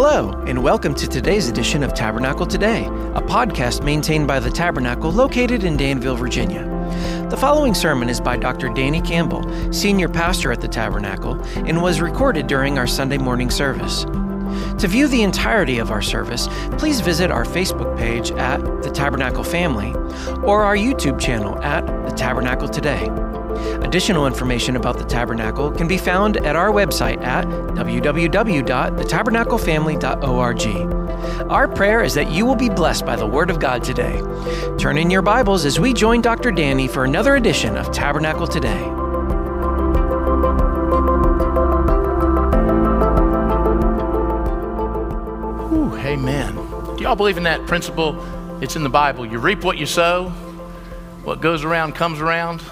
Hello, and welcome to today's edition of Tabernacle Today, a podcast maintained by the Tabernacle located in Danville, Virginia. The following sermon is by Dr. Danny Campbell, senior pastor at the Tabernacle, and was recorded during our Sunday morning service. To view the entirety of our service, please visit our Facebook page at The Tabernacle Family or our YouTube channel at The Tabernacle Today. Additional information about the Tabernacle can be found at our website at www.thetabernaclefamily.org. Our prayer is that you will be blessed by the Word of God today. Turn in your Bibles as we join Dr. Danny for another edition of Tabernacle Today. Ooh, amen. Do y'all believe in that principle? It's in the Bible. You reap what you sow. What goes around comes around.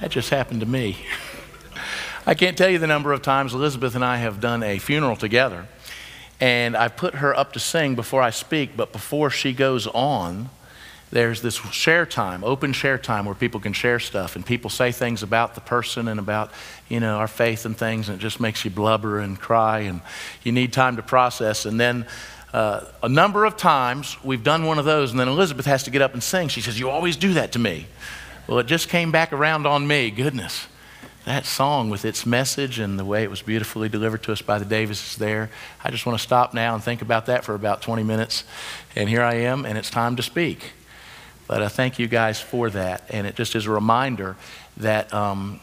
That just happened to me. I can't tell you the number of times Elizabeth and I have done a funeral together. And I put her up to sing before I speak, but before she goes on, there's this share time, open share time where people can share stuff and people say things about the person and about, you know, our faith and things, and it just makes you blubber and cry, and you need time to process. And then uh, a number of times we've done one of those, and then Elizabeth has to get up and sing. She says, You always do that to me. Well, it just came back around on me. Goodness. That song with its message and the way it was beautifully delivered to us by the Davises there. I just want to stop now and think about that for about 20 minutes. And here I am, and it's time to speak. But I thank you guys for that. And it just is a reminder that, um,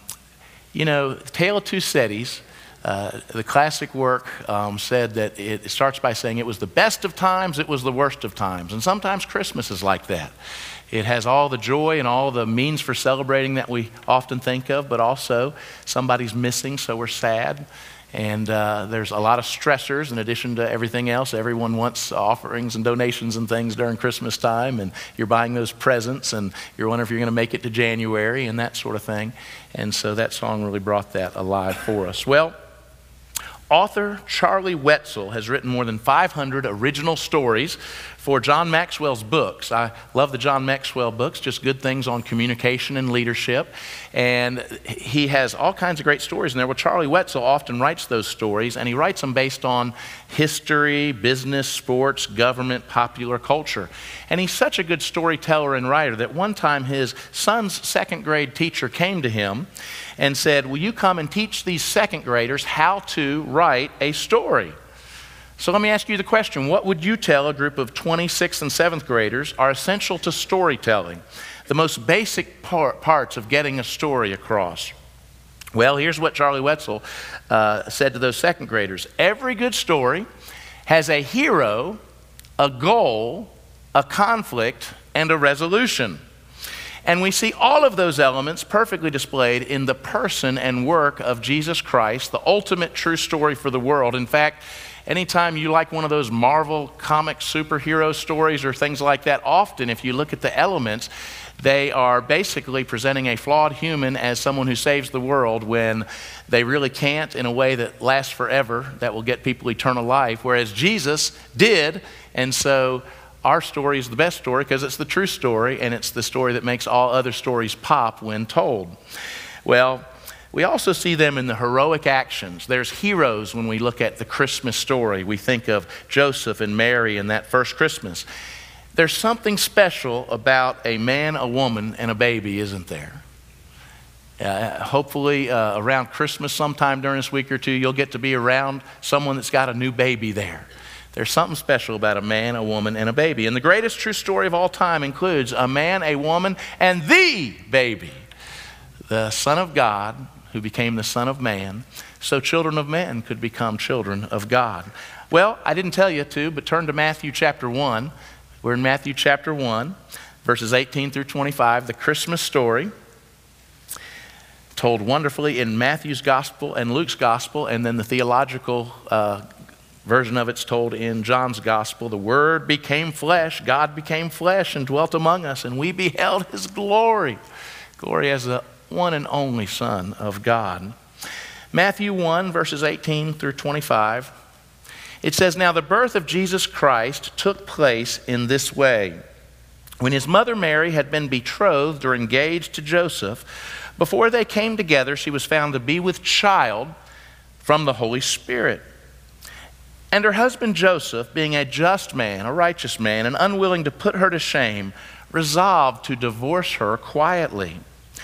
you know, Tale of Two Cities, uh, the classic work um, said that it, it starts by saying it was the best of times, it was the worst of times. And sometimes Christmas is like that. It has all the joy and all the means for celebrating that we often think of, but also somebody's missing, so we're sad. And uh, there's a lot of stressors in addition to everything else. Everyone wants offerings and donations and things during Christmas time, and you're buying those presents, and you're wondering if you're going to make it to January and that sort of thing. And so that song really brought that alive for us. Well, Author Charlie Wetzel has written more than 500 original stories for John Maxwell's books. I love the John Maxwell books, just good things on communication and leadership. And he has all kinds of great stories in there. Well, Charlie Wetzel often writes those stories, and he writes them based on history, business, sports, government, popular culture. And he's such a good storyteller and writer that one time his son's second grade teacher came to him and said, Will you come and teach these second graders how to write a story? So let me ask you the question What would you tell a group of 26th and 7th graders are essential to storytelling? The most basic par- parts of getting a story across. Well, here's what Charlie Wetzel uh, said to those second graders Every good story has a hero, a goal, a conflict, and a resolution. And we see all of those elements perfectly displayed in the person and work of Jesus Christ, the ultimate true story for the world. In fact, anytime you like one of those Marvel comic superhero stories or things like that, often if you look at the elements, they are basically presenting a flawed human as someone who saves the world when they really can't in a way that lasts forever, that will get people eternal life, whereas Jesus did. And so our story is the best story because it's the true story and it's the story that makes all other stories pop when told. Well, we also see them in the heroic actions. There's heroes when we look at the Christmas story. We think of Joseph and Mary and that first Christmas. There's something special about a man, a woman, and a baby, isn't there? Uh, hopefully, uh, around Christmas, sometime during this week or two, you'll get to be around someone that's got a new baby there. There's something special about a man, a woman, and a baby. And the greatest true story of all time includes a man, a woman, and the baby, the Son of God, who became the Son of Man, so children of men could become children of God. Well, I didn't tell you to, but turn to Matthew chapter 1. We're in Matthew chapter 1, verses 18 through 25, the Christmas story told wonderfully in Matthew's gospel and Luke's gospel, and then the theological uh, version of it's told in John's gospel the Word became flesh, God became flesh and dwelt among us, and we beheld his glory. Glory as the one and only Son of God. Matthew 1, verses 18 through 25. It says, Now the birth of Jesus Christ took place in this way. When his mother Mary had been betrothed or engaged to Joseph, before they came together, she was found to be with child from the Holy Spirit. And her husband Joseph, being a just man, a righteous man, and unwilling to put her to shame, resolved to divorce her quietly.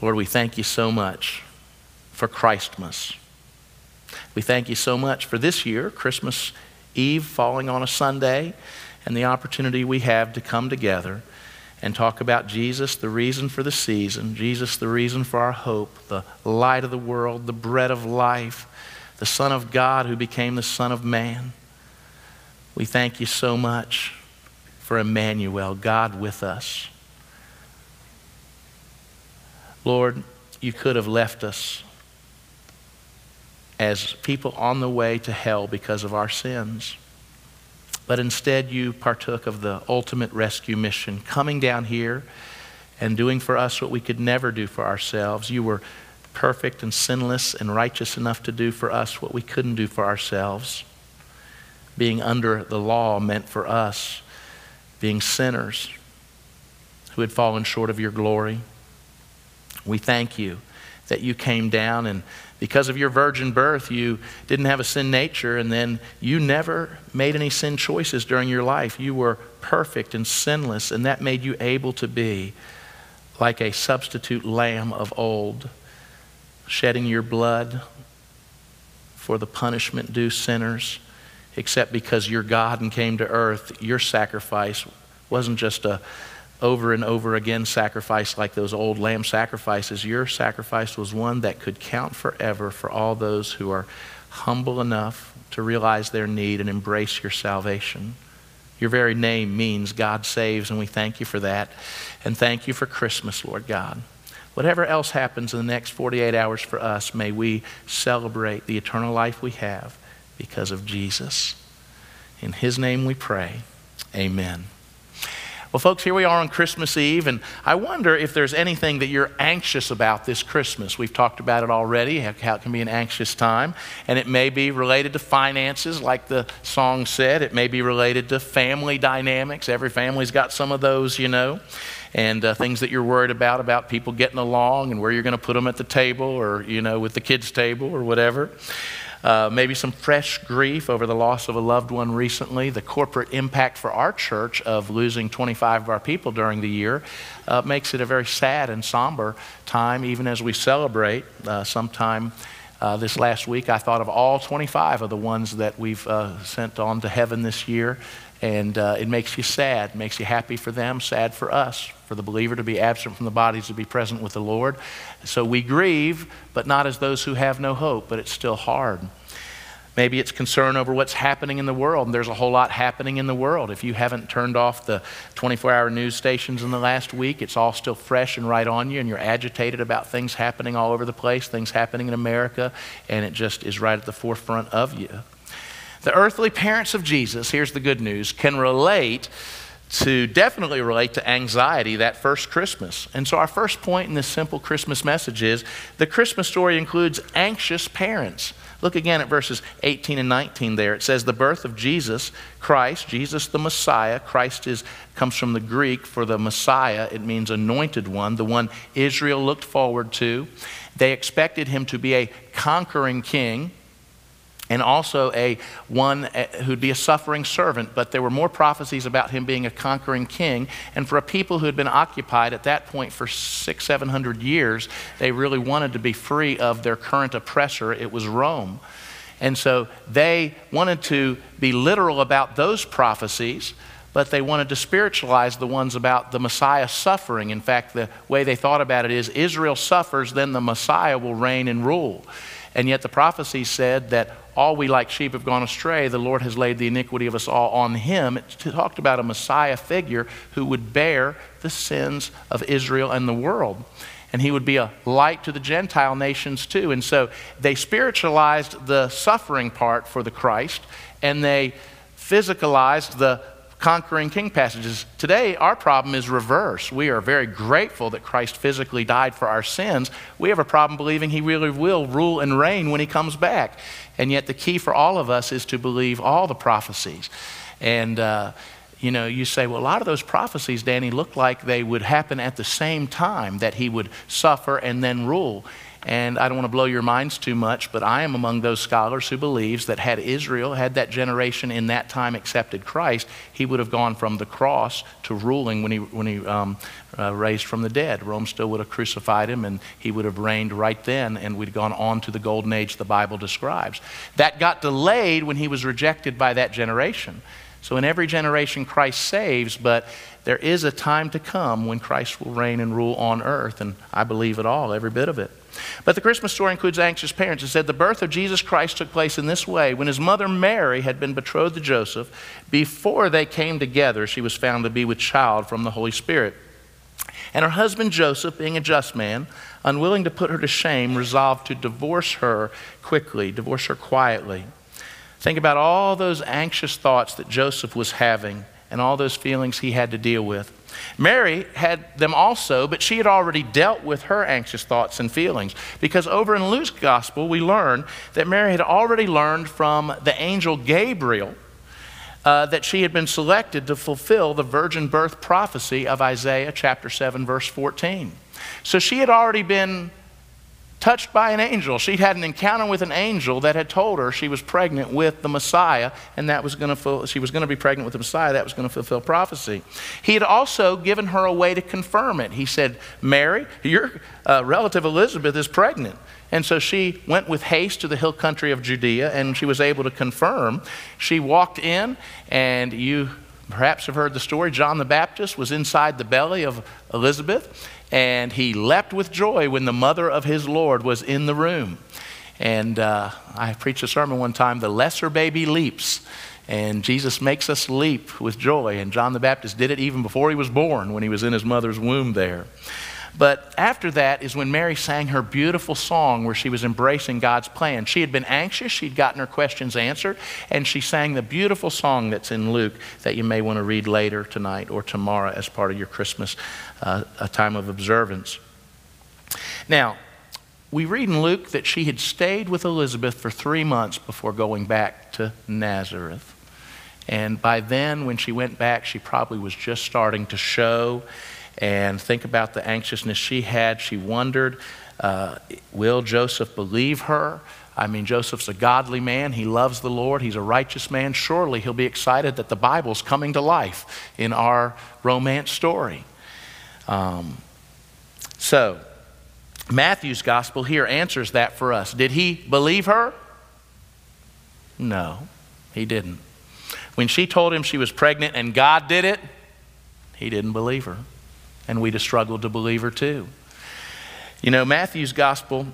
Lord, we thank you so much for Christmas. We thank you so much for this year, Christmas Eve falling on a Sunday, and the opportunity we have to come together and talk about Jesus, the reason for the season, Jesus, the reason for our hope, the light of the world, the bread of life, the Son of God who became the Son of Man. We thank you so much for Emmanuel, God with us. Lord, you could have left us as people on the way to hell because of our sins. But instead, you partook of the ultimate rescue mission, coming down here and doing for us what we could never do for ourselves. You were perfect and sinless and righteous enough to do for us what we couldn't do for ourselves. Being under the law meant for us being sinners who had fallen short of your glory. We thank you that you came down and because of your virgin birth, you didn't have a sin nature, and then you never made any sin choices during your life. You were perfect and sinless, and that made you able to be like a substitute lamb of old, shedding your blood for the punishment due sinners, except because you're God and came to earth, your sacrifice wasn't just a over and over again sacrifice like those old lamb sacrifices. Your sacrifice was one that could count forever for all those who are humble enough to realize their need and embrace your salvation. Your very name means God saves, and we thank you for that. And thank you for Christmas, Lord God. Whatever else happens in the next 48 hours for us, may we celebrate the eternal life we have because of Jesus. In His name we pray. Amen. Well, folks, here we are on Christmas Eve, and I wonder if there's anything that you're anxious about this Christmas. We've talked about it already, how it can be an anxious time, and it may be related to finances, like the song said. It may be related to family dynamics. Every family's got some of those, you know, and uh, things that you're worried about, about people getting along and where you're going to put them at the table or, you know, with the kids' table or whatever. Uh, maybe some fresh grief over the loss of a loved one recently, the corporate impact for our church of losing 25 of our people during the year uh, makes it a very sad and somber time, even as we celebrate. Uh, sometime uh, this last week, I thought of all 25 of the ones that we've uh, sent on to heaven this year. And uh, it makes you sad, makes you happy for them, sad for us, for the believer to be absent from the bodies to be present with the Lord. So we grieve, but not as those who have no hope, but it's still hard. Maybe it's concern over what's happening in the world, and there's a whole lot happening in the world. If you haven't turned off the 24 hour news stations in the last week, it's all still fresh and right on you, and you're agitated about things happening all over the place, things happening in America, and it just is right at the forefront of you. The earthly parents of Jesus, here's the good news, can relate to definitely relate to anxiety that first Christmas. And so, our first point in this simple Christmas message is the Christmas story includes anxious parents. Look again at verses 18 and 19 there. It says, The birth of Jesus, Christ, Jesus the Messiah. Christ is, comes from the Greek for the Messiah, it means anointed one, the one Israel looked forward to. They expected him to be a conquering king and also a one uh, who'd be a suffering servant but there were more prophecies about him being a conquering king and for a people who had been occupied at that point for six seven hundred years they really wanted to be free of their current oppressor it was rome and so they wanted to be literal about those prophecies but they wanted to spiritualize the ones about the Messiah suffering. In fact, the way they thought about it is Israel suffers, then the Messiah will reign and rule. And yet the prophecy said that all we like sheep have gone astray. The Lord has laid the iniquity of us all on him. It talked about a Messiah figure who would bear the sins of Israel and the world. And he would be a light to the Gentile nations too. And so they spiritualized the suffering part for the Christ and they physicalized the conquering king passages. Today, our problem is reverse. We are very grateful that Christ physically died for our sins. We have a problem believing he really will rule and reign when he comes back. And yet, the key for all of us is to believe all the prophecies. And, uh, you know, you say, well, a lot of those prophecies, Danny, look like they would happen at the same time that he would suffer and then rule. And I don't want to blow your minds too much, but I am among those scholars who believes that had Israel, had that generation in that time accepted Christ, he would have gone from the cross to ruling when he, when he um, uh, raised from the dead. Rome still would have crucified him, and he would have reigned right then, and we'd gone on to the golden age the Bible describes. That got delayed when he was rejected by that generation. So in every generation, Christ saves, but there is a time to come when Christ will reign and rule on earth, and I believe it all, every bit of it. But the Christmas story includes anxious parents. It said the birth of Jesus Christ took place in this way. When his mother Mary had been betrothed to Joseph, before they came together, she was found to be with child from the Holy Spirit. And her husband Joseph, being a just man, unwilling to put her to shame, resolved to divorce her quickly, divorce her quietly. Think about all those anxious thoughts that Joseph was having and all those feelings he had to deal with. Mary had them also, but she had already dealt with her anxious thoughts and feelings. Because over in Luke's gospel, we learn that Mary had already learned from the angel Gabriel uh, that she had been selected to fulfill the virgin birth prophecy of Isaiah chapter 7, verse 14. So she had already been touched by an angel. She'd had an encounter with an angel that had told her she was pregnant with the Messiah, and that was going to she was going to be pregnant with the Messiah. That was going to fulfill prophecy. He had also given her a way to confirm it. He said, "Mary, your uh, relative Elizabeth is pregnant." And so she went with haste to the hill country of Judea, and she was able to confirm. She walked in, and you perhaps have heard the story. John the Baptist was inside the belly of Elizabeth and he leapt with joy when the mother of his Lord was in the room. And uh, I preached a sermon one time the lesser baby leaps. And Jesus makes us leap with joy. And John the Baptist did it even before he was born, when he was in his mother's womb there. But after that is when Mary sang her beautiful song where she was embracing God's plan. She had been anxious, she'd gotten her questions answered, and she sang the beautiful song that's in Luke that you may want to read later tonight or tomorrow as part of your Christmas uh, a time of observance. Now, we read in Luke that she had stayed with Elizabeth for three months before going back to Nazareth. And by then, when she went back, she probably was just starting to show and think about the anxiousness she had. She wondered, uh, will Joseph believe her? I mean, Joseph's a godly man. He loves the Lord. He's a righteous man. Surely he'll be excited that the Bible's coming to life in our romance story. Um, so, Matthew's gospel here answers that for us. Did he believe her? No, he didn't. When she told him she was pregnant and God did it, he didn't believe her and we'd have struggled to believe her too. You know, Matthew's gospel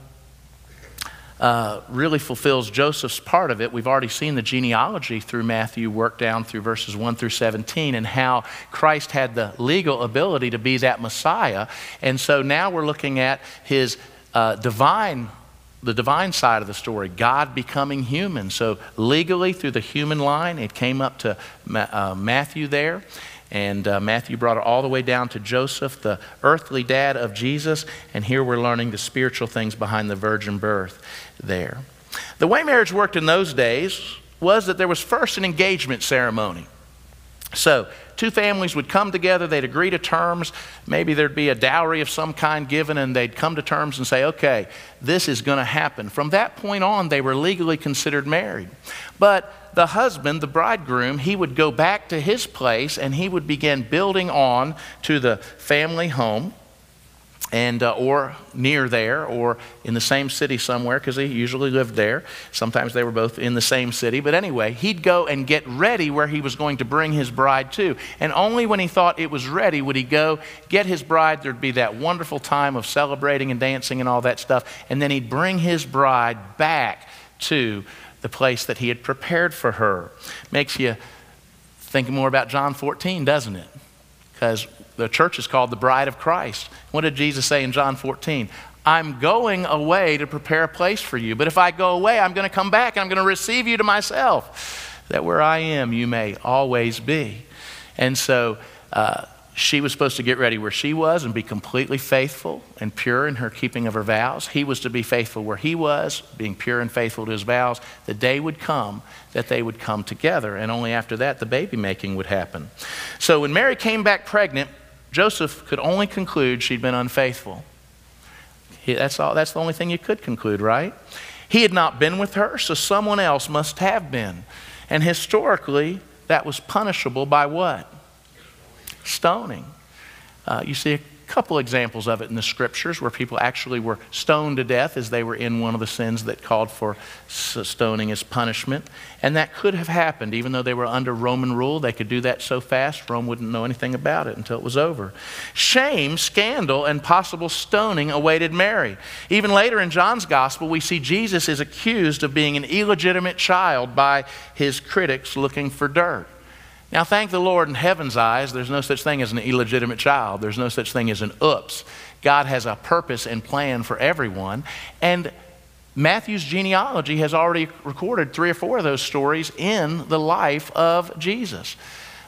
uh, really fulfills Joseph's part of it. We've already seen the genealogy through Matthew work down through verses 1 through 17 and how Christ had the legal ability to be that Messiah. And so now we're looking at his uh, divine the divine side of the story, God becoming human. So, legally, through the human line, it came up to uh, Matthew there. And uh, Matthew brought it all the way down to Joseph, the earthly dad of Jesus. And here we're learning the spiritual things behind the virgin birth there. The way marriage worked in those days was that there was first an engagement ceremony. So, two families would come together, they'd agree to terms. Maybe there'd be a dowry of some kind given, and they'd come to terms and say, okay, this is going to happen. From that point on, they were legally considered married. But the husband, the bridegroom, he would go back to his place and he would begin building on to the family home. And uh, or near there or in the same city somewhere because he usually lived there. Sometimes they were both in the same city. But anyway he'd go and get ready where he was going to bring his bride to. And only when he thought it was ready would he go get his bride. There'd be that wonderful time of celebrating and dancing and all that stuff. And then he'd bring his bride back to the place that he had prepared for her. Makes you think more about john 14 doesn't it? Because the church is called the bride of Christ. What did Jesus say in John 14? I'm going away to prepare a place for you. But if I go away, I'm going to come back and I'm going to receive you to myself, that where I am, you may always be. And so uh, she was supposed to get ready where she was and be completely faithful and pure in her keeping of her vows. He was to be faithful where he was, being pure and faithful to his vows. The day would come that they would come together, and only after that the baby making would happen. So when Mary came back pregnant, Joseph could only conclude she'd been unfaithful. He, that's, all, that's the only thing you could conclude, right? He had not been with her, so someone else must have been. And historically, that was punishable by what? Stoning. Uh, you see couple examples of it in the scriptures where people actually were stoned to death as they were in one of the sins that called for stoning as punishment. And that could have happened, even though they were under Roman rule. They could do that so fast, Rome wouldn't know anything about it until it was over. Shame, scandal, and possible stoning awaited Mary. Even later in John's gospel, we see Jesus is accused of being an illegitimate child by his critics looking for dirt. Now, thank the Lord in heaven's eyes, there's no such thing as an illegitimate child. There's no such thing as an oops. God has a purpose and plan for everyone. And Matthew's genealogy has already recorded three or four of those stories in the life of Jesus.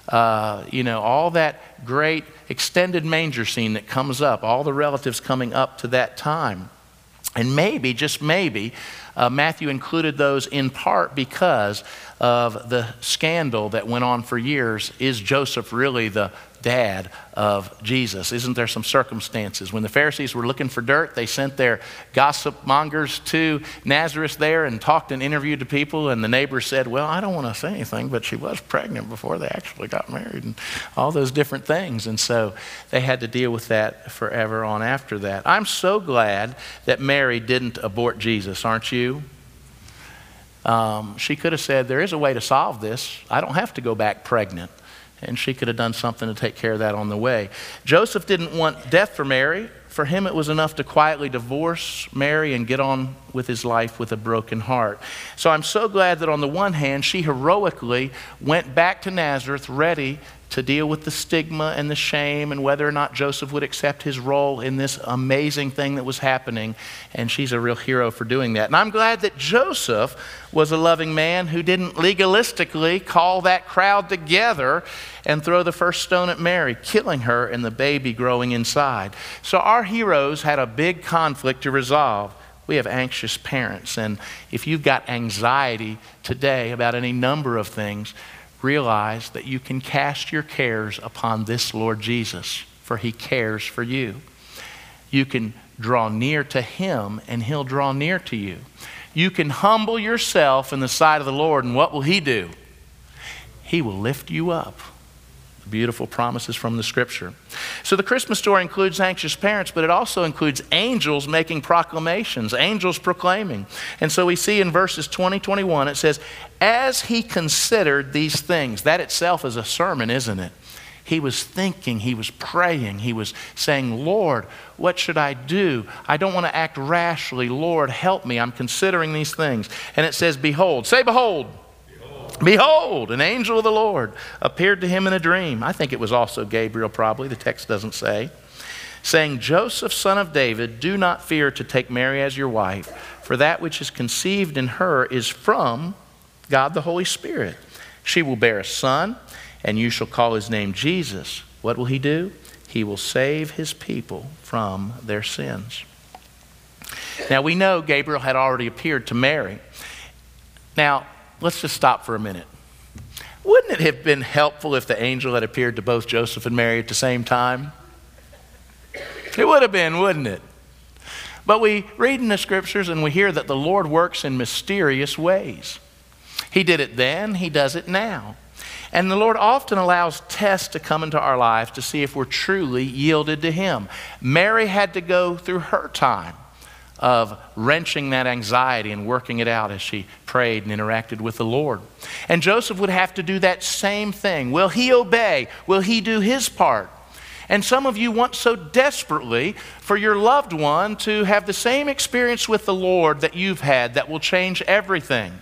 Uh, you know, all that great extended manger scene that comes up, all the relatives coming up to that time. And maybe, just maybe, uh, Matthew included those in part because of the scandal that went on for years. Is Joseph really the dad of Jesus? Isn't there some circumstances? When the Pharisees were looking for dirt, they sent their gossip mongers to Nazareth there and talked and interviewed the people, and the neighbors said, Well, I don't want to say anything, but she was pregnant before they actually got married, and all those different things. And so they had to deal with that forever on after that. I'm so glad that Mary didn't abort Jesus, aren't you? Um, she could have said, There is a way to solve this. I don't have to go back pregnant. And she could have done something to take care of that on the way. Joseph didn't want death for Mary. For him, it was enough to quietly divorce Mary and get on with his life with a broken heart. So I'm so glad that on the one hand, she heroically went back to Nazareth ready to deal with the stigma and the shame and whether or not Joseph would accept his role in this amazing thing that was happening. And she's a real hero for doing that. And I'm glad that Joseph was a loving man who didn't legalistically call that crowd together and throw the first stone at Mary, killing her and the baby growing inside. So our heroes had a big conflict to resolve. We have anxious parents. And if you've got anxiety today about any number of things, realize that you can cast your cares upon this Lord Jesus, for he cares for you. You can draw near to him, and he'll draw near to you. You can humble yourself in the sight of the Lord, and what will he do? He will lift you up. Beautiful promises from the scripture. So the Christmas story includes anxious parents, but it also includes angels making proclamations, angels proclaiming. And so we see in verses 20, 21, it says, As he considered these things, that itself is a sermon, isn't it? He was thinking, he was praying, he was saying, Lord, what should I do? I don't want to act rashly. Lord, help me. I'm considering these things. And it says, Behold, say, Behold. Behold, an angel of the Lord appeared to him in a dream. I think it was also Gabriel, probably. The text doesn't say. Saying, Joseph, son of David, do not fear to take Mary as your wife, for that which is conceived in her is from God the Holy Spirit. She will bear a son, and you shall call his name Jesus. What will he do? He will save his people from their sins. Now, we know Gabriel had already appeared to Mary. Now, let's just stop for a minute. Wouldn't it have been helpful if the angel had appeared to both Joseph and Mary at the same time? It would have been, wouldn't it? But we read in the scriptures and we hear that the Lord works in mysterious ways. He did it then, He does it now. And the Lord often allows tests to come into our lives to see if we're truly yielded to Him. Mary had to go through her time of wrenching that anxiety and working it out as she prayed and interacted with the Lord. And Joseph would have to do that same thing. Will he obey? Will he do his part? And some of you want so desperately for your loved one to have the same experience with the Lord that you've had that will change everything.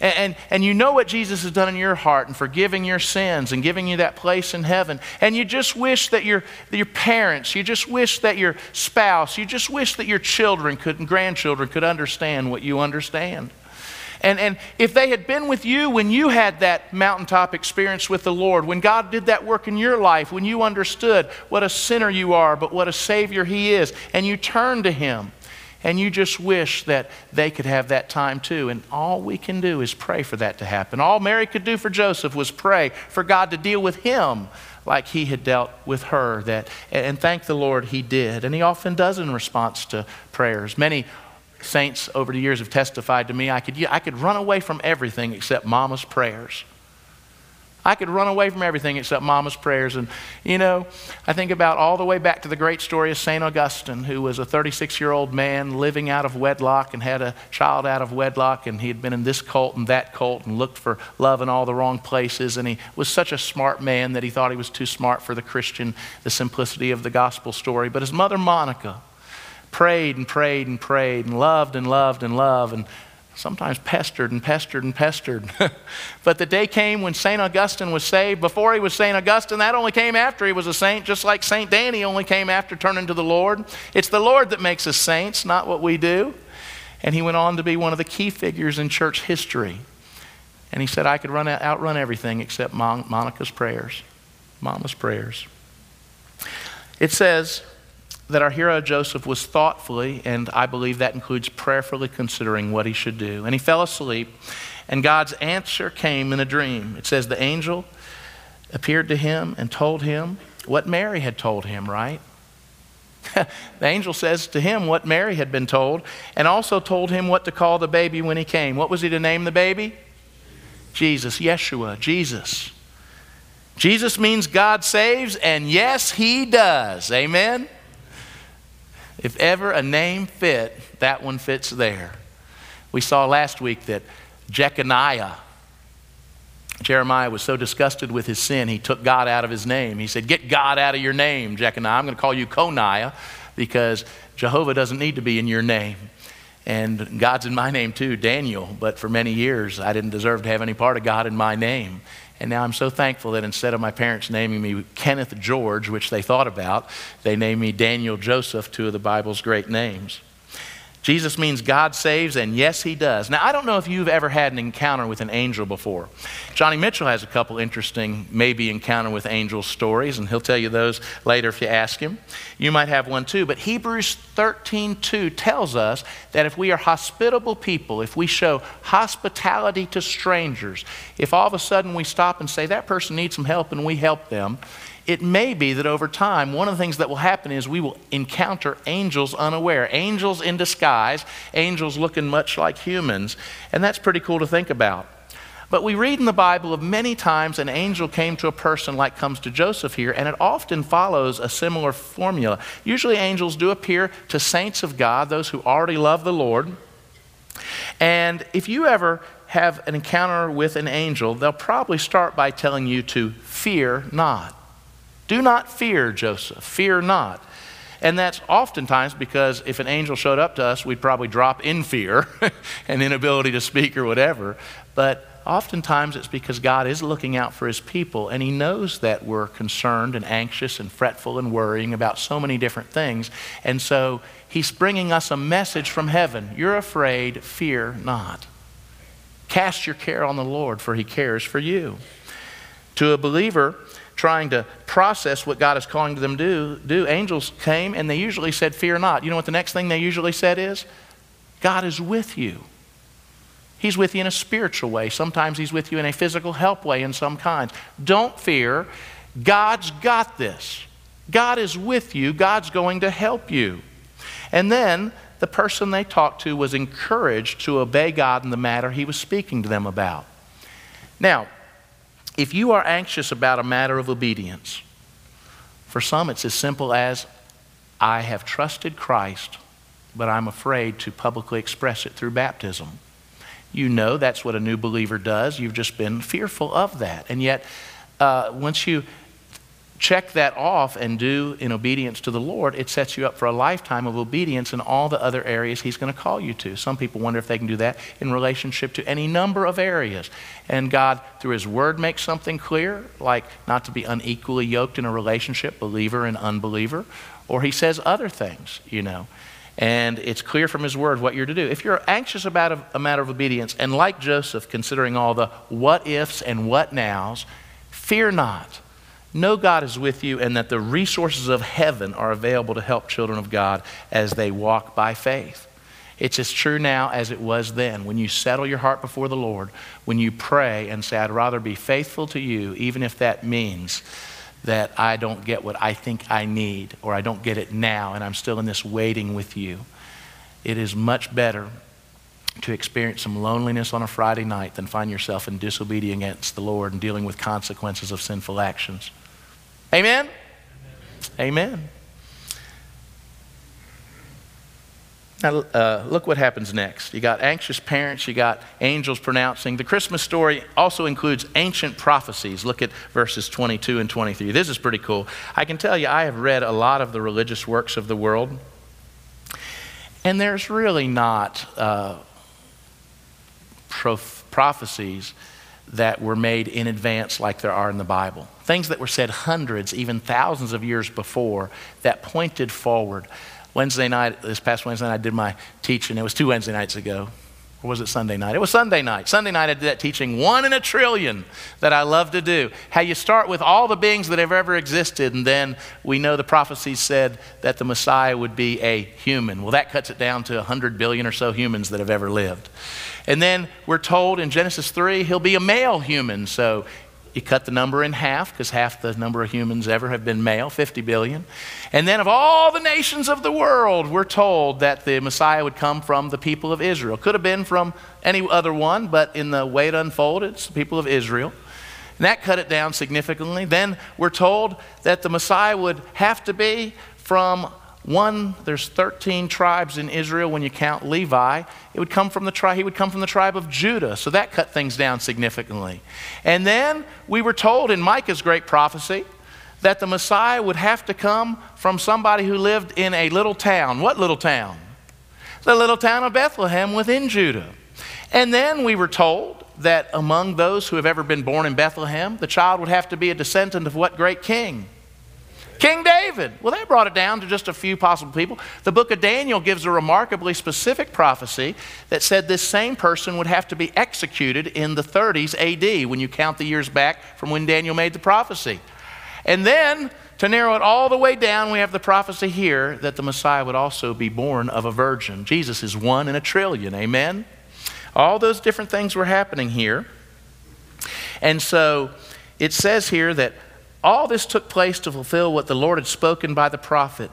And, and, and, you know what Jesus has done in your heart and forgiving your sins and giving you that place in heaven. And you just wish that your, your parents, you just wish that your spouse, you just wish that your children could, and grandchildren could understand what you understand. And, and if they had been with you when you had that mountaintop experience with the Lord, when God did that work in your life, when you understood what a sinner you are, but what a Savior He is, and you turned to Him, and you just wish that they could have that time too. And all we can do is pray for that to happen. All Mary could do for Joseph was pray for God to deal with him like he had dealt with her that and thank the Lord he did. And he often does in response to prayers. Many saints over the years have testified to me I could, I could run away from everything except mama's prayers. I could run away from everything except mama's prayers. And, you know, I think about all the way back to the great story of St. Augustine, who was a 36 year old man living out of wedlock and had a child out of wedlock. And he had been in this cult and that cult and looked for love in all the wrong places. And he was such a smart man that he thought he was too smart for the Christian, the simplicity of the gospel story. But his mother, Monica, prayed and prayed and prayed and loved and loved and loved and sometimes pestered and pestered and pestered. but the day came when St. Augustine was saved. Before he was St. Augustine, that only came after he was a saint, just like St. Danny only came after turning to the Lord. It's the Lord that makes us saints, not what we do. And he went on to be one of the key figures in church history. And he said, I could run, outrun everything except Monica's prayers, Mama's prayers. It says, that our hero Joseph was thoughtfully, and I believe that includes prayerfully considering what he should do. And he fell asleep, and God's answer came in a dream. It says the angel appeared to him and told him what Mary had told him, right? the angel says to him what Mary had been told, and also told him what to call the baby when he came. What was he to name the baby? Jesus, Yeshua, Jesus. Jesus means God saves, and yes, he does. Amen? If ever a name fit, that one fits there. We saw last week that Jeconiah, Jeremiah was so disgusted with his sin, he took God out of his name. He said, Get God out of your name, Jeconiah. I'm going to call you Coniah because Jehovah doesn't need to be in your name. And God's in my name too, Daniel. But for many years, I didn't deserve to have any part of God in my name. And now I'm so thankful that instead of my parents naming me Kenneth George, which they thought about, they named me Daniel Joseph, two of the Bible's great names. Jesus means God saves, and yes, He does. Now, I don't know if you've ever had an encounter with an angel before. Johnny Mitchell has a couple interesting, maybe encounter with angel stories, and he'll tell you those later if you ask him. You might have one too. But Hebrews 13 2 tells us that if we are hospitable people, if we show hospitality to strangers, if all of a sudden we stop and say, that person needs some help and we help them, it may be that over time, one of the things that will happen is we will encounter angels unaware, angels in disguise, angels looking much like humans. And that's pretty cool to think about. But we read in the Bible of many times an angel came to a person like comes to Joseph here, and it often follows a similar formula. Usually, angels do appear to saints of God, those who already love the Lord. And if you ever have an encounter with an angel, they'll probably start by telling you to fear not. Do not fear, Joseph. Fear not. And that's oftentimes because if an angel showed up to us, we'd probably drop in fear and inability to speak or whatever. But oftentimes it's because God is looking out for his people and he knows that we're concerned and anxious and fretful and worrying about so many different things. And so he's bringing us a message from heaven. You're afraid, fear not. Cast your care on the Lord, for he cares for you. To a believer, trying to process what God is calling to them to do, do, angels came and they usually said, Fear not. You know what the next thing they usually said is? God is with you. He's with you in a spiritual way. Sometimes He's with you in a physical help way in some kinds. Don't fear. God's got this. God is with you. God's going to help you. And then the person they talked to was encouraged to obey God in the matter He was speaking to them about. Now, if you are anxious about a matter of obedience, for some it's as simple as, I have trusted Christ, but I'm afraid to publicly express it through baptism. You know that's what a new believer does. You've just been fearful of that. And yet, uh, once you check that off and do in obedience to the Lord, it sets you up for a lifetime of obedience in all the other areas He's going to call you to. Some people wonder if they can do that in relationship to any number of areas. And God, through His Word, makes something clear, like not to be unequally yoked in a relationship, believer and unbeliever. Or He says other things, you know. And it's clear from his word what you're to do. If you're anxious about a, matter of obedience, and like Joseph, considering all the what ifs and what nows, fear not Know God is with you and that the resources of heaven are available to help children of God as they walk by faith. It's as true now as it was then. When you settle your heart before the Lord, when you pray and say, I'd rather be faithful to you, even if that means that I don't get what I think I need or I don't get it now and I'm still in this waiting with you. It is much better to experience some loneliness on a Friday night than find yourself in disobedience against the Lord and dealing with consequences of sinful actions. Amen? Amen. Amen. Now, uh, look what happens next. You got anxious parents, you got angels pronouncing. The Christmas story also includes ancient prophecies. Look at verses 22 and 23. This is pretty cool. I can tell you, I have read a lot of the religious works of the world, and there's really not uh, prof- prophecies that were made in advance like there are in the Bible. Things that were said hundreds, even thousands of years before that pointed forward. Wednesday night, this past Wednesday night, I did my teaching. It was two Wednesday nights ago. Or was it Sunday night? It was Sunday night. Sunday night, I did that teaching, one in a trillion, that I love to do. How you start with all the beings that have ever existed, and then we know the prophecies said that the Messiah would be a human. Well, that cuts it down to 100 billion or so humans that have ever lived. And then we're told in Genesis 3, he'll be a male human. So you cut the number in half because half the number of humans ever have been male, 50 billion. And then of all the nations of the world, we're told that the Messiah would come from the people of Israel. Could have been from any other one, but in the way it unfolded, it's the people of Israel. And that cut it down significantly. Then we're told that the Messiah would have to be from one, there's 13 tribes in Israel when you count Levi. It would come from the tri- he would come from the tribe of Judah. So that cut things down significantly. And then we were told in Micah's great prophecy that the Messiah would have to come from somebody who lived in a little town. What little town? The little town of Bethlehem within Judah. And then we were told that among those who have ever been born in Bethlehem, the child would have to be a descendant of what great king? King David. Well, that brought it down to just a few possible people. The book of Daniel gives a remarkably specific prophecy that said this same person would have to be executed in the 30s AD when you count the years back from when Daniel made the prophecy. And then, to narrow it all the way down, we have the prophecy here that the Messiah would also be born of a virgin. Jesus is one in a trillion. Amen? All those different things were happening here. And so it says here that all this took place to fulfill what the Lord had spoken by the prophet,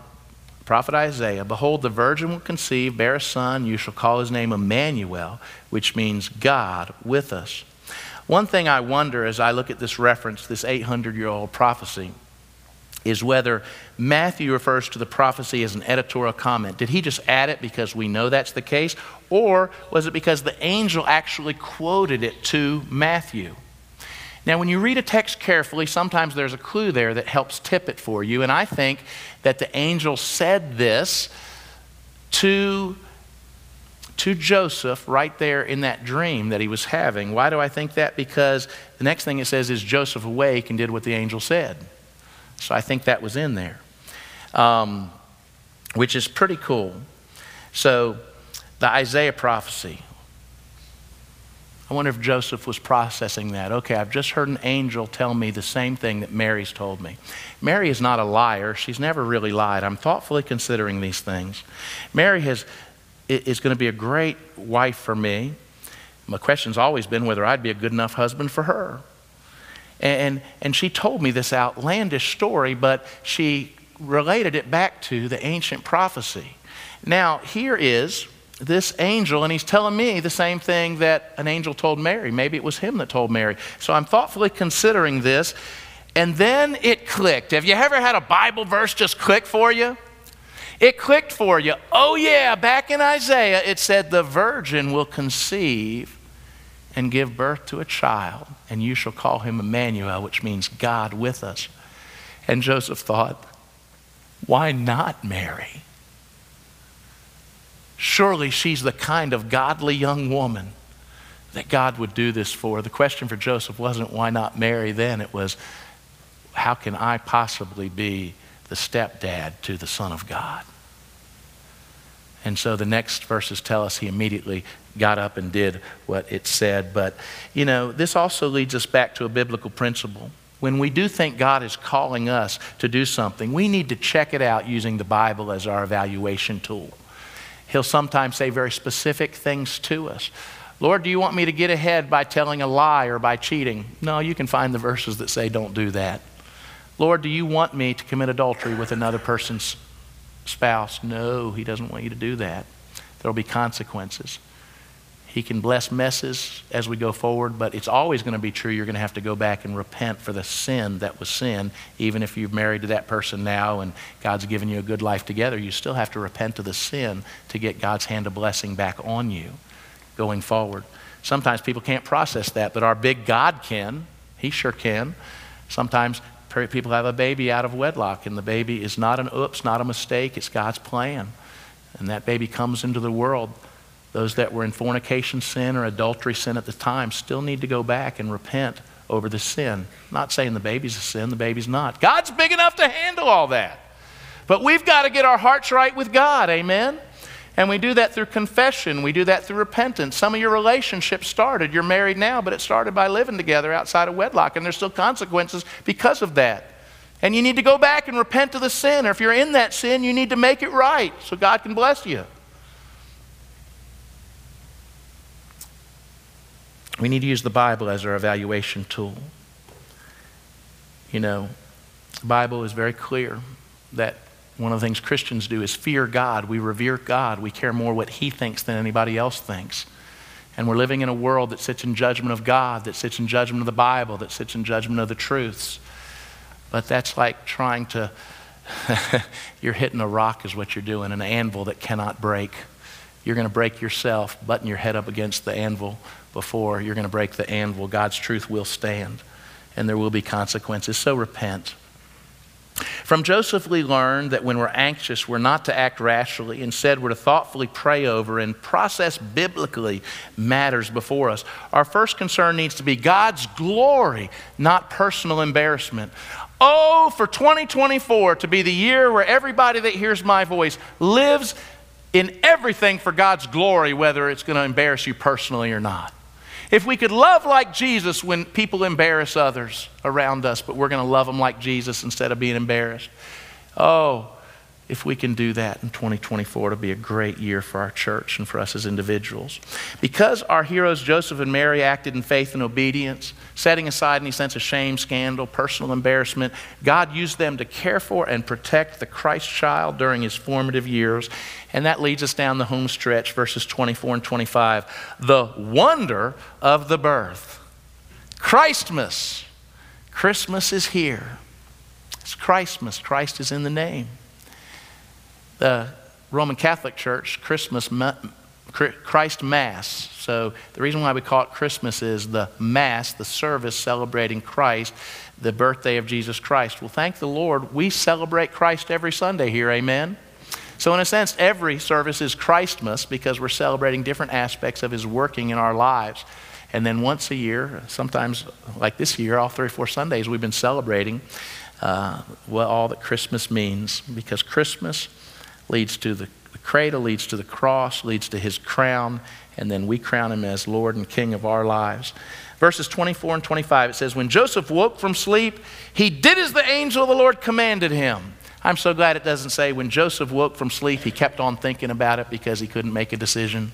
prophet Isaiah. Behold, the virgin will conceive, bear a son, you shall call his name Emmanuel, which means God with us. One thing I wonder as I look at this reference, this 800 year old prophecy, is whether Matthew refers to the prophecy as an editorial comment. Did he just add it because we know that's the case? Or was it because the angel actually quoted it to Matthew? Now, when you read a text carefully, sometimes there's a clue there that helps tip it for you. And I think that the angel said this to, to Joseph right there in that dream that he was having. Why do I think that? Because the next thing it says is Joseph awake and did what the angel said. So I think that was in there, um, which is pretty cool. So the Isaiah prophecy, I wonder if Joseph was processing that. Okay, I've just heard an angel tell me the same thing that Mary's told me. Mary is not a liar. She's never really lied. I'm thoughtfully considering these things. Mary has, is going to be a great wife for me. My question's always been whether I'd be a good enough husband for her. And, and she told me this outlandish story, but she related it back to the ancient prophecy. Now, here is this angel, and he's telling me the same thing that an angel told Mary. Maybe it was him that told Mary. So I'm thoughtfully considering this. And then it clicked. Have you ever had a Bible verse just click for you? It clicked for you. Oh, yeah, back in Isaiah, it said, The virgin will conceive and give birth to a child, and you shall call him Emmanuel, which means God with us. And Joseph thought, Why not Mary? Surely she's the kind of godly young woman that God would do this for. The question for Joseph wasn't, Why not Mary then? It was, How can I possibly be the stepdad to the Son of God? And so the next verses tell us he immediately got up and did what it said. But, you know, this also leads us back to a biblical principle. When we do think God is calling us to do something, we need to check it out using the Bible as our evaluation tool. He'll sometimes say very specific things to us. Lord, do you want me to get ahead by telling a lie or by cheating? No, you can find the verses that say don't do that. Lord, do you want me to commit adultery with another person's spouse? No, he doesn't want you to do that. There will be consequences. He can bless messes as we go forward, but it's always going to be true. You're going to have to go back and repent for the sin that was sin. Even if you've married to that person now and God's given you a good life together, you still have to repent of the sin to get God's hand of blessing back on you going forward. Sometimes people can't process that, but our big God can. He sure can. Sometimes people have a baby out of wedlock, and the baby is not an oops, not a mistake, it's God's plan. And that baby comes into the world those that were in fornication sin or adultery sin at the time still need to go back and repent over the sin. I'm not saying the baby's a sin, the baby's not. God's big enough to handle all that. But we've got to get our hearts right with God, amen? And we do that through confession. We do that through repentance. Some of your relationships started. You're married now, but it started by living together outside of wedlock, and there's still consequences because of that. And you need to go back and repent of the sin, or if you're in that sin, you need to make it right so God can bless you. We need to use the Bible as our evaluation tool. You know, the Bible is very clear that one of the things Christians do is fear God. We revere God. We care more what He thinks than anybody else thinks. And we're living in a world that sits in judgment of God, that sits in judgment of the Bible, that sits in judgment of the truths. But that's like trying to, you're hitting a rock, is what you're doing, an anvil that cannot break. You're going to break yourself, button your head up against the anvil before you're going to break the anvil. God's truth will stand, and there will be consequences. So repent. From Joseph, we learn that when we're anxious, we're not to act rashly. Instead, we're to thoughtfully pray over and process biblically matters before us. Our first concern needs to be God's glory, not personal embarrassment. Oh, for 2024 to be the year where everybody that hears my voice lives in everything for God's glory, whether it's going to embarrass you personally or not. If we could love like Jesus when people embarrass others around us, but we're going to love them like Jesus instead of being embarrassed. Oh, if we can do that in 2024, it'll be a great year for our church and for us as individuals. Because our heroes, Joseph and Mary, acted in faith and obedience, setting aside any sense of shame, scandal, personal embarrassment, God used them to care for and protect the Christ child during his formative years. And that leads us down the home stretch, verses 24 and 25. The wonder of the birth. Christmas. Christmas is here. It's Christmas. Christ is in the name the Roman Catholic Church Christmas Christ Mass. So the reason why we call it Christmas is the Mass, the service celebrating Christ, the birthday of Jesus Christ. Well, thank the Lord, we celebrate Christ every Sunday here. Amen. So, in a sense, every service is Christmas because we're celebrating different aspects of His working in our lives. And then once a year, sometimes like this year, all three or four Sundays, we've been celebrating uh, what all that Christmas means because Christmas leads to the, the cradle, leads to the cross, leads to his crown, and then we crown him as Lord and King of our lives. Verses 24 and 25, it says, When Joseph woke from sleep, he did as the angel of the Lord commanded him. I'm so glad it doesn't say when Joseph woke from sleep, he kept on thinking about it because he couldn't make a decision.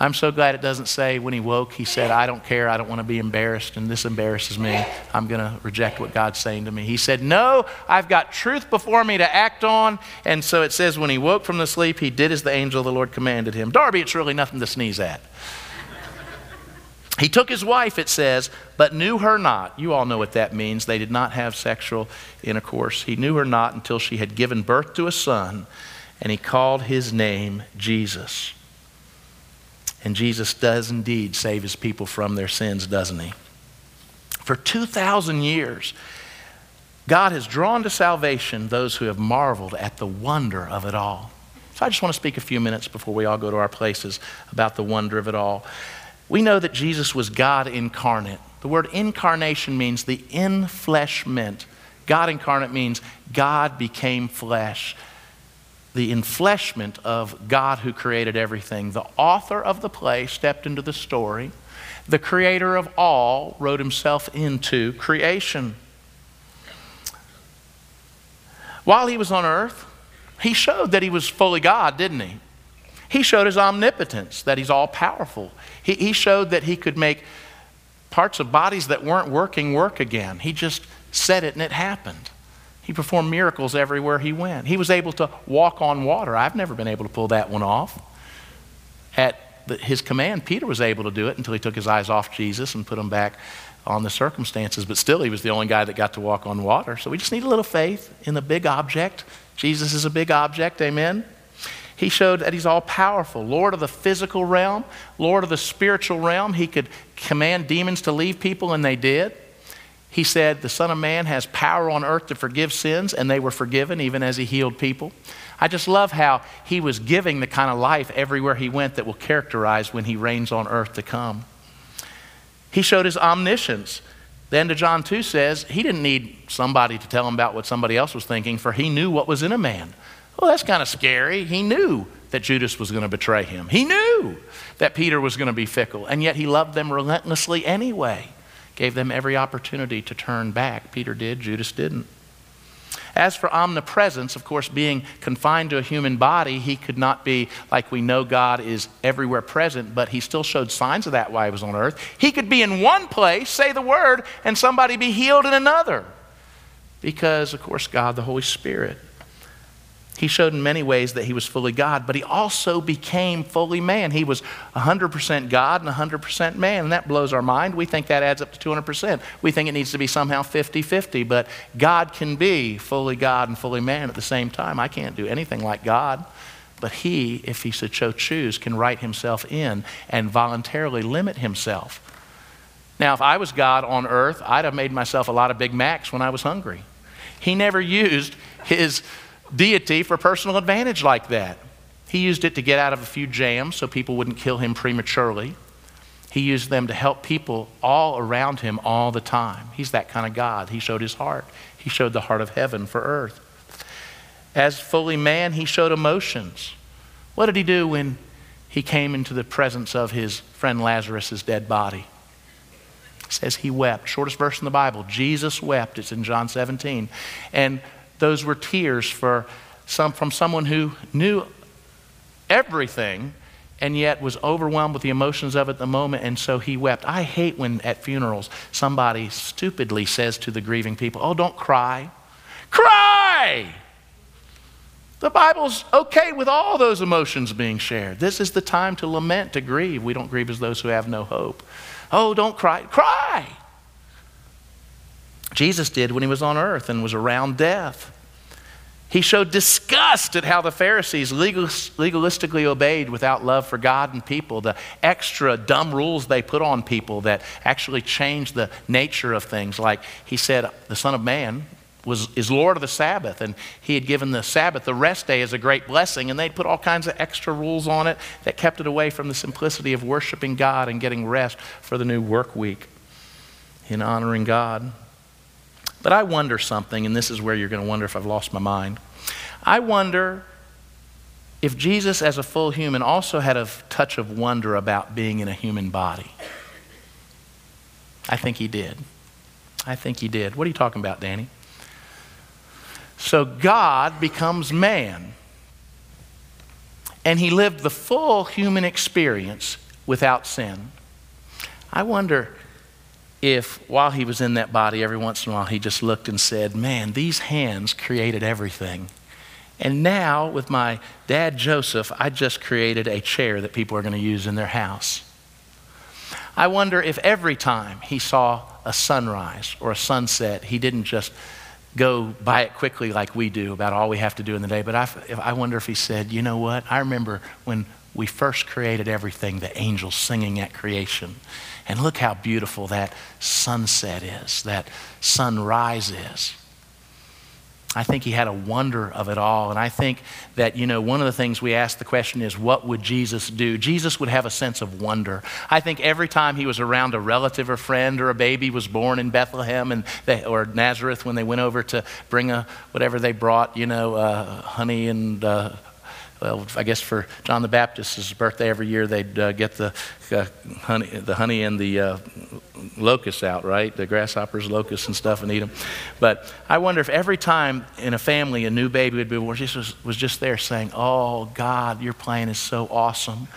I'm so glad it doesn't say when he woke, he said, I don't care, I don't want to be embarrassed, and this embarrasses me. I'm going to reject what God's saying to me. He said, No, I've got truth before me to act on. And so it says, when he woke from the sleep, he did as the angel of the Lord commanded him. Darby, it's really nothing to sneeze at. He took his wife, it says, but knew her not. You all know what that means. They did not have sexual intercourse. He knew her not until she had given birth to a son, and he called his name Jesus. And Jesus does indeed save his people from their sins, doesn't he? For 2,000 years, God has drawn to salvation those who have marveled at the wonder of it all. So I just want to speak a few minutes before we all go to our places about the wonder of it all. We know that Jesus was God incarnate. The word incarnation means the infleshment. God incarnate means God became flesh the enfleshment of God who created everything. The author of the play stepped into the story. The creator of all wrote himself into creation. While he was on earth, he showed that he was fully God, didn't he? He showed his omnipotence, that he's all powerful. He, he showed that he could make parts of bodies that weren't working work again. He just said it and it happened. He performed miracles everywhere he went. He was able to walk on water. I've never been able to pull that one off. At the, his command, Peter was able to do it until he took his eyes off Jesus and put them back on the circumstances. But still, he was the only guy that got to walk on water. So we just need a little faith in the big object. Jesus is a big object, amen? He showed that he's all powerful, Lord of the physical realm, Lord of the spiritual realm. He could command demons to leave people, and they did. He said, The Son of Man has power on earth to forgive sins, and they were forgiven even as he healed people. I just love how he was giving the kind of life everywhere he went that will characterize when he reigns on earth to come. He showed his omniscience. The end of John 2 says he didn't need somebody to tell him about what somebody else was thinking, for he knew what was in a man. Well, that's kind of scary. He knew that Judas was going to betray him, he knew that Peter was going to be fickle, and yet he loved them relentlessly anyway gave them every opportunity to turn back. Peter did, Judas didn't. As for omnipresence, of course, being confined to a human body, he could not be like we know God is everywhere present, but he still showed signs of that while he was on earth. He could be in one place, say the word, and somebody be healed in another. Because, of course, God, the Holy Spirit, he showed in many ways that he was fully God, but he also became fully man. He was 100% God and 100% man, and that blows our mind. We think that adds up to 200%. We think it needs to be somehow 50 50, but God can be fully God and fully man at the same time. I can't do anything like God, but he, if he should so choose, can write himself in and voluntarily limit himself. Now, if I was God on earth, I'd have made myself a lot of Big Macs when I was hungry. He never used his deity for personal advantage like that. He used it to get out of a few jams so people wouldn't kill him prematurely. He used them to help people all around him all the time. He's that kind of God. He showed his heart, he showed the heart of heaven for earth. As fully man, he showed emotions. What did he do when he came into the presence of his friend Lazarus' dead body? It says he wept. Shortest verse in the Bible. Jesus wept. It's in John 17. And those were tears for some, from someone who knew everything and yet was overwhelmed with the emotions of it at the moment, and so he wept. I hate when at funerals somebody stupidly says to the grieving people, Oh, don't cry. Cry! The Bible's okay with all those emotions being shared. This is the time to lament, to grieve. We don't grieve as those who have no hope. Oh, don't cry. Cry! Jesus did when he was on earth and was around death. He showed disgust at how the Pharisees legalistically obeyed without love for God and people, the extra dumb rules they put on people that actually changed the nature of things. Like he said, the Son of Man was, is Lord of the Sabbath, and he had given the Sabbath, the rest day, as a great blessing, and they'd put all kinds of extra rules on it that kept it away from the simplicity of worshiping God and getting rest for the new work week in honoring God. But I wonder something, and this is where you're going to wonder if I've lost my mind. I wonder if Jesus, as a full human, also had a touch of wonder about being in a human body. I think he did. I think he did. What are you talking about, Danny? So God becomes man. And he lived the full human experience without sin. I wonder if while he was in that body, every once in a while, he just looked and said, Man, these hands created everything. And now, with my dad Joseph, I just created a chair that people are going to use in their house. I wonder if every time he saw a sunrise or a sunset, he didn't just go by it quickly like we do about all we have to do in the day. But I, I wonder if he said, you know what? I remember when we first created everything, the angels singing at creation. And look how beautiful that sunset is, that sunrise is. I think he had a wonder of it all. And I think that, you know, one of the things we ask the question is, what would Jesus do? Jesus would have a sense of wonder. I think every time he was around a relative or friend or a baby was born in Bethlehem and they, or Nazareth when they went over to bring a, whatever they brought, you know, uh, honey and uh, well, I guess for John the Baptist's birthday every year, they'd uh, get the uh, honey, the honey and the uh, locusts out, right? The grasshoppers, locusts, and stuff, and eat them. But I wonder if every time in a family a new baby would be born, Jesus was, just there saying, "Oh God, your plan is so awesome."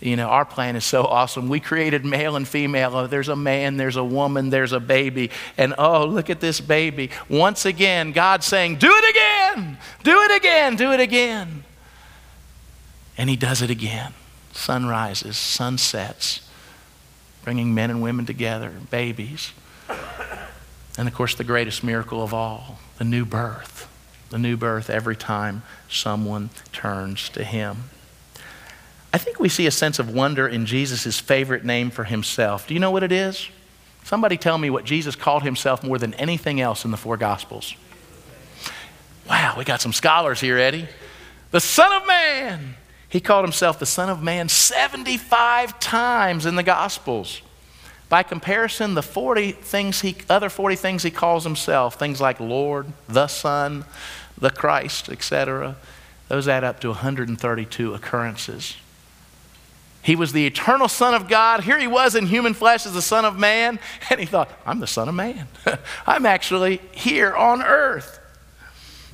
You know, our plan is so awesome. We created male and female. Oh, there's a man, there's a woman, there's a baby. And oh, look at this baby. Once again, God saying, Do it again, do it again, do it again. And he does it again. Sunrises, sunsets, bringing men and women together, babies. And of course, the greatest miracle of all the new birth. The new birth every time someone turns to him. I think we see a sense of wonder in Jesus' favorite name for himself. Do you know what it is? Somebody tell me what Jesus called himself more than anything else in the four Gospels. Wow, we got some scholars here, Eddie. The Son of Man. He called himself the Son of Man 75 times in the Gospels. By comparison, the 40 things he, other 40 things he calls himself, things like Lord, the Son, the Christ, etc., those add up to 132 occurrences. He was the eternal Son of God. Here he was in human flesh as the Son of Man, and he thought, I'm the Son of Man. I'm actually here on earth.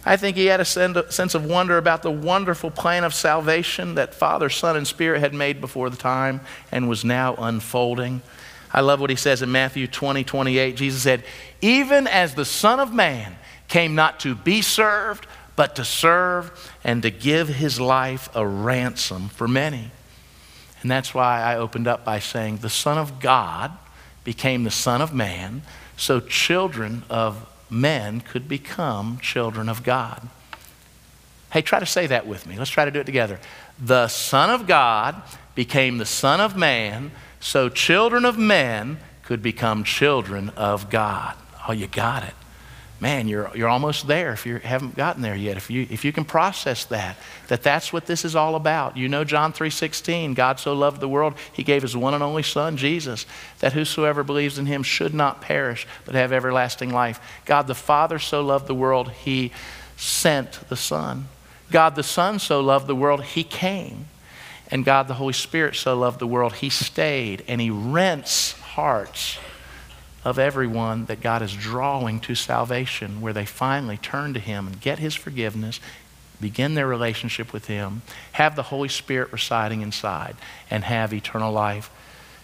I think he had a sense of wonder about the wonderful plan of salvation that Father, Son, and Spirit had made before the time and was now unfolding. I love what he says in Matthew 20, 28. Jesus said, Even as the Son of Man came not to be served, but to serve and to give his life a ransom for many. And that's why I opened up by saying, The Son of God became the Son of Man, so children of men could become children of God. Hey, try to say that with me. Let's try to do it together. The Son of God became the Son of Man, so children of men could become children of God. Oh, you got it man, you're, you're almost there if you haven't gotten there yet. If you, if you can process that, that that's what this is all about. You know John 3.16, God so loved the world, he gave his one and only son, Jesus, that whosoever believes in him should not perish, but have everlasting life. God the Father so loved the world, he sent the Son. God the Son so loved the world, he came. And God the Holy Spirit so loved the world, he stayed and he rents hearts of everyone that God is drawing to salvation, where they finally turn to Him and get His forgiveness, begin their relationship with Him, have the Holy Spirit residing inside, and have eternal life.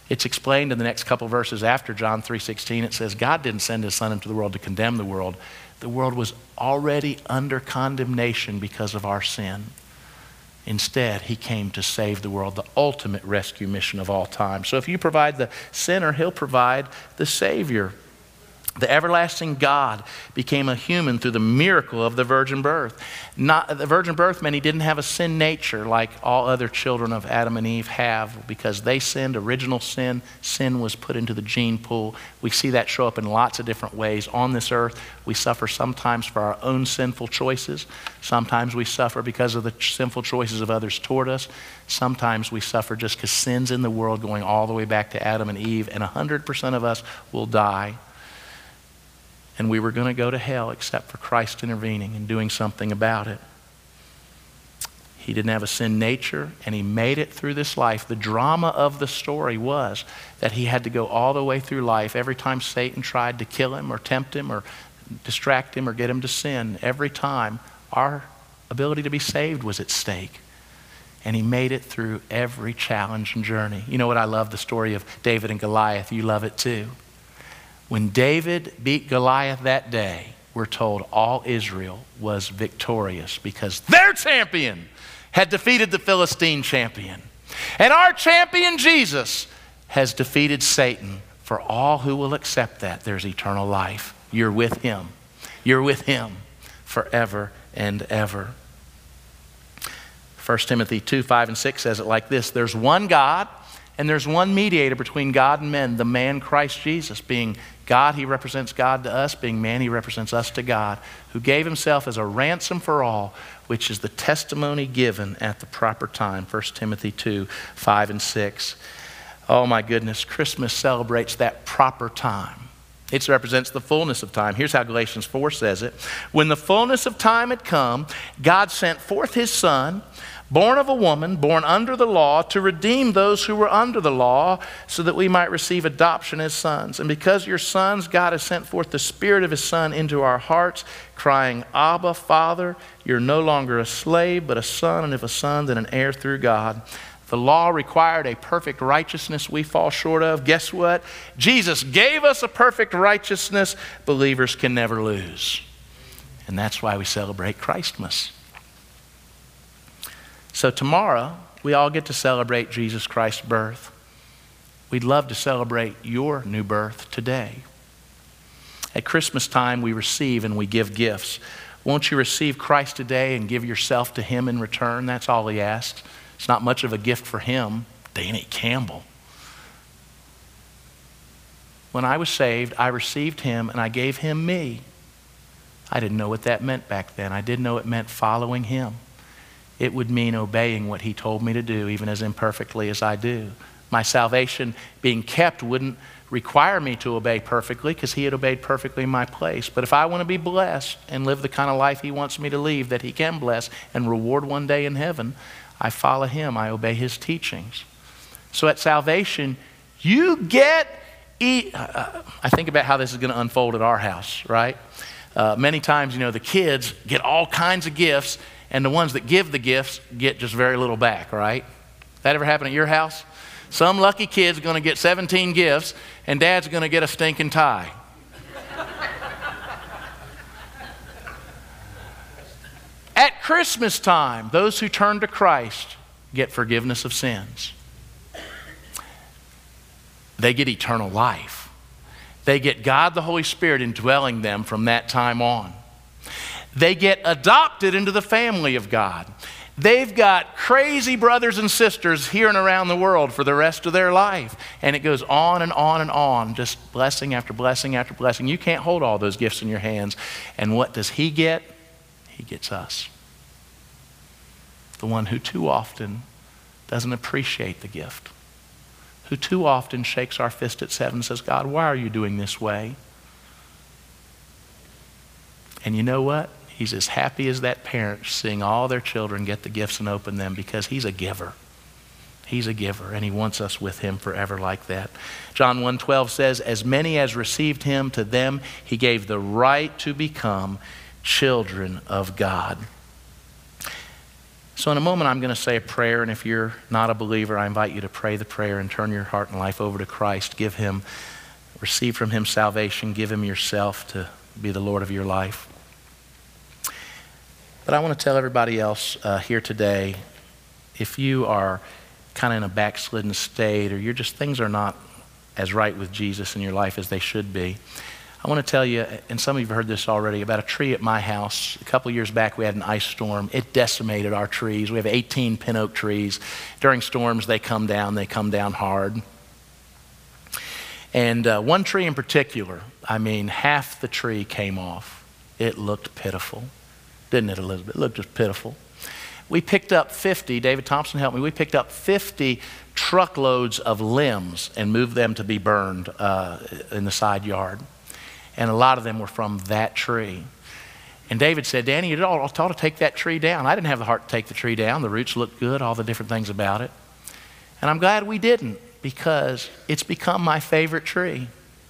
It's explained in the next couple verses after John 3:16. It says, God didn't send His Son into the world to condemn the world. The world was already under condemnation because of our sin. Instead, he came to save the world, the ultimate rescue mission of all time. So if you provide the sinner, he'll provide the Savior. The everlasting God became a human through the miracle of the virgin birth. Not, the virgin birth meant he didn't have a sin nature like all other children of Adam and Eve have because they sinned, original sin. Sin was put into the gene pool. We see that show up in lots of different ways. On this earth, we suffer sometimes for our own sinful choices. Sometimes we suffer because of the sinful choices of others toward us. Sometimes we suffer just because sin's in the world going all the way back to Adam and Eve, and 100% of us will die and we were going to go to hell except for Christ intervening and doing something about it. He didn't have a sin nature, and he made it through this life. The drama of the story was that he had to go all the way through life. Every time Satan tried to kill him or tempt him or distract him or get him to sin, every time our ability to be saved was at stake. and he made it through every challenge and journey. You know what? I love the story of David and Goliath. You love it too. When David beat Goliath that day, we're told all Israel was victorious because their champion had defeated the Philistine champion. And our champion, Jesus, has defeated Satan. For all who will accept that, there's eternal life. You're with him. You're with him forever and ever. 1 Timothy 2 5 and 6 says it like this There's one God, and there's one mediator between God and men, the man Christ Jesus. Being God, he represents God to us. Being man, he represents us to God, who gave himself as a ransom for all, which is the testimony given at the proper time. 1 Timothy 2 5 and 6. Oh my goodness, Christmas celebrates that proper time. It represents the fullness of time. Here's how Galatians 4 says it When the fullness of time had come, God sent forth his Son born of a woman, born under the law, to redeem those who were under the law, so that we might receive adoption as sons. And because your sons, God has sent forth the Spirit of His Son into our hearts, crying, Abba, Father, you're no longer a slave, but a son, and if a son, then an heir through God. The law required a perfect righteousness we fall short of. Guess what? Jesus gave us a perfect righteousness believers can never lose. And that's why we celebrate Christmas. So tomorrow, we all get to celebrate Jesus Christ's birth. We'd love to celebrate your new birth today. At Christmas time, we receive and we give gifts. Won't you receive Christ today and give yourself to Him in return? That's all He asks. It's not much of a gift for Him. Danny Campbell. When I was saved, I received Him and I gave Him me. I didn't know what that meant back then. I did know it meant following Him it would mean obeying what he told me to do, even as imperfectly as I do. My salvation being kept wouldn't require me to obey perfectly because he had obeyed perfectly in my place. But if I want to be blessed and live the kind of life he wants me to live, that he can bless and reward one day in heaven, I follow him, I obey his teachings. So at salvation, you get. E- uh, I think about how this is going to unfold at our house, right? Uh, many times, you know, the kids get all kinds of gifts, and the ones that give the gifts get just very little back, right? That ever happen at your house? Some lucky kid's going to get 17 gifts, and dad's going to get a stinking tie. At Christmas time, those who turn to Christ get forgiveness of sins. They get eternal life. They get God the Holy Spirit indwelling them from that time on. They get adopted into the family of God. They've got crazy brothers and sisters here and around the world for the rest of their life. And it goes on and on and on, just blessing after blessing after blessing. You can't hold all those gifts in your hands. And what does He get? He gets us. The one who too often doesn't appreciate the gift, who too often shakes our fist at seven and says, God, why are you doing this way? And you know what? He's as happy as that parent seeing all their children get the gifts and open them because he's a giver. He's a giver, and he wants us with him forever like that. John 1:12 says, "As many as received him, to them he gave the right to become children of God." So, in a moment, I'm going to say a prayer, and if you're not a believer, I invite you to pray the prayer and turn your heart and life over to Christ. Give him, receive from him salvation, give him yourself to be the Lord of your life. But I want to tell everybody else uh, here today if you are kind of in a backslidden state or you're just things are not as right with Jesus in your life as they should be. I want to tell you, and some of you have heard this already, about a tree at my house. A couple years back, we had an ice storm. It decimated our trees. We have 18 pin oak trees. During storms, they come down, they come down hard. And uh, one tree in particular, I mean, half the tree came off. It looked pitiful didn't it, Elizabeth? It looked just pitiful. We picked up 50, David Thompson helped me, we picked up 50 truckloads of limbs and moved them to be burned uh, in the side yard. And a lot of them were from that tree. And David said, Danny, you ought to take that tree down. I didn't have the heart to take the tree down. The roots looked good, all the different things about it. And I'm glad we didn't because it's become my favorite tree.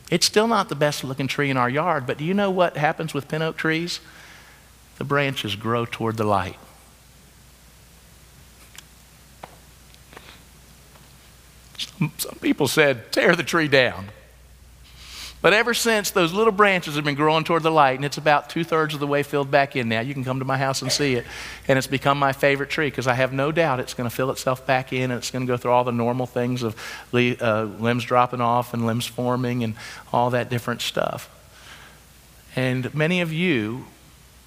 It's still not the best looking tree in our yard, but do you know what happens with pin oak trees? The branches grow toward the light. Some people said, tear the tree down. But ever since, those little branches have been growing toward the light, and it's about two thirds of the way filled back in now. You can come to my house and see it. And it's become my favorite tree because I have no doubt it's going to fill itself back in and it's going to go through all the normal things of uh, limbs dropping off and limbs forming and all that different stuff. And many of you,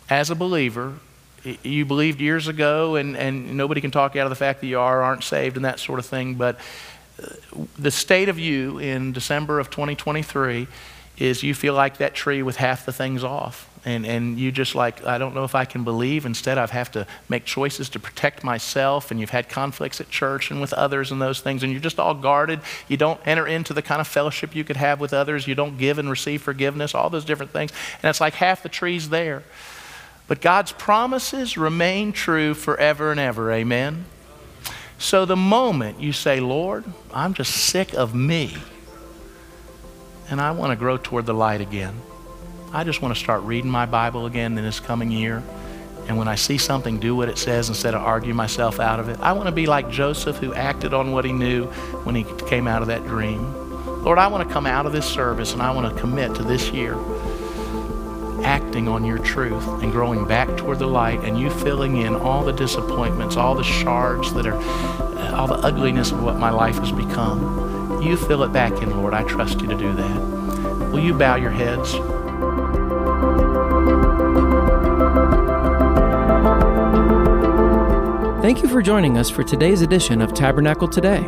as a believer, you believed years ago, and, and nobody can talk you out of the fact that you are aren't saved and that sort of thing, but uh, the state of you in December of 2023 is you feel like that tree with half the things off. And, and you just like, I don't know if I can believe. Instead, I have to make choices to protect myself. And you've had conflicts at church and with others and those things. And you're just all guarded. You don't enter into the kind of fellowship you could have with others. You don't give and receive forgiveness, all those different things. And it's like half the tree's there. But God's promises remain true forever and ever. Amen? So the moment you say, Lord, I'm just sick of me, and I want to grow toward the light again, I just want to start reading my Bible again in this coming year. And when I see something, do what it says instead of argue myself out of it. I want to be like Joseph who acted on what he knew when he came out of that dream. Lord, I want to come out of this service and I want to commit to this year acting on your truth and growing back toward the light and you filling in all the disappointments, all the shards that are, uh, all the ugliness of what my life has become. You fill it back in, Lord. I trust you to do that. Will you bow your heads? Thank you for joining us for today's edition of Tabernacle Today.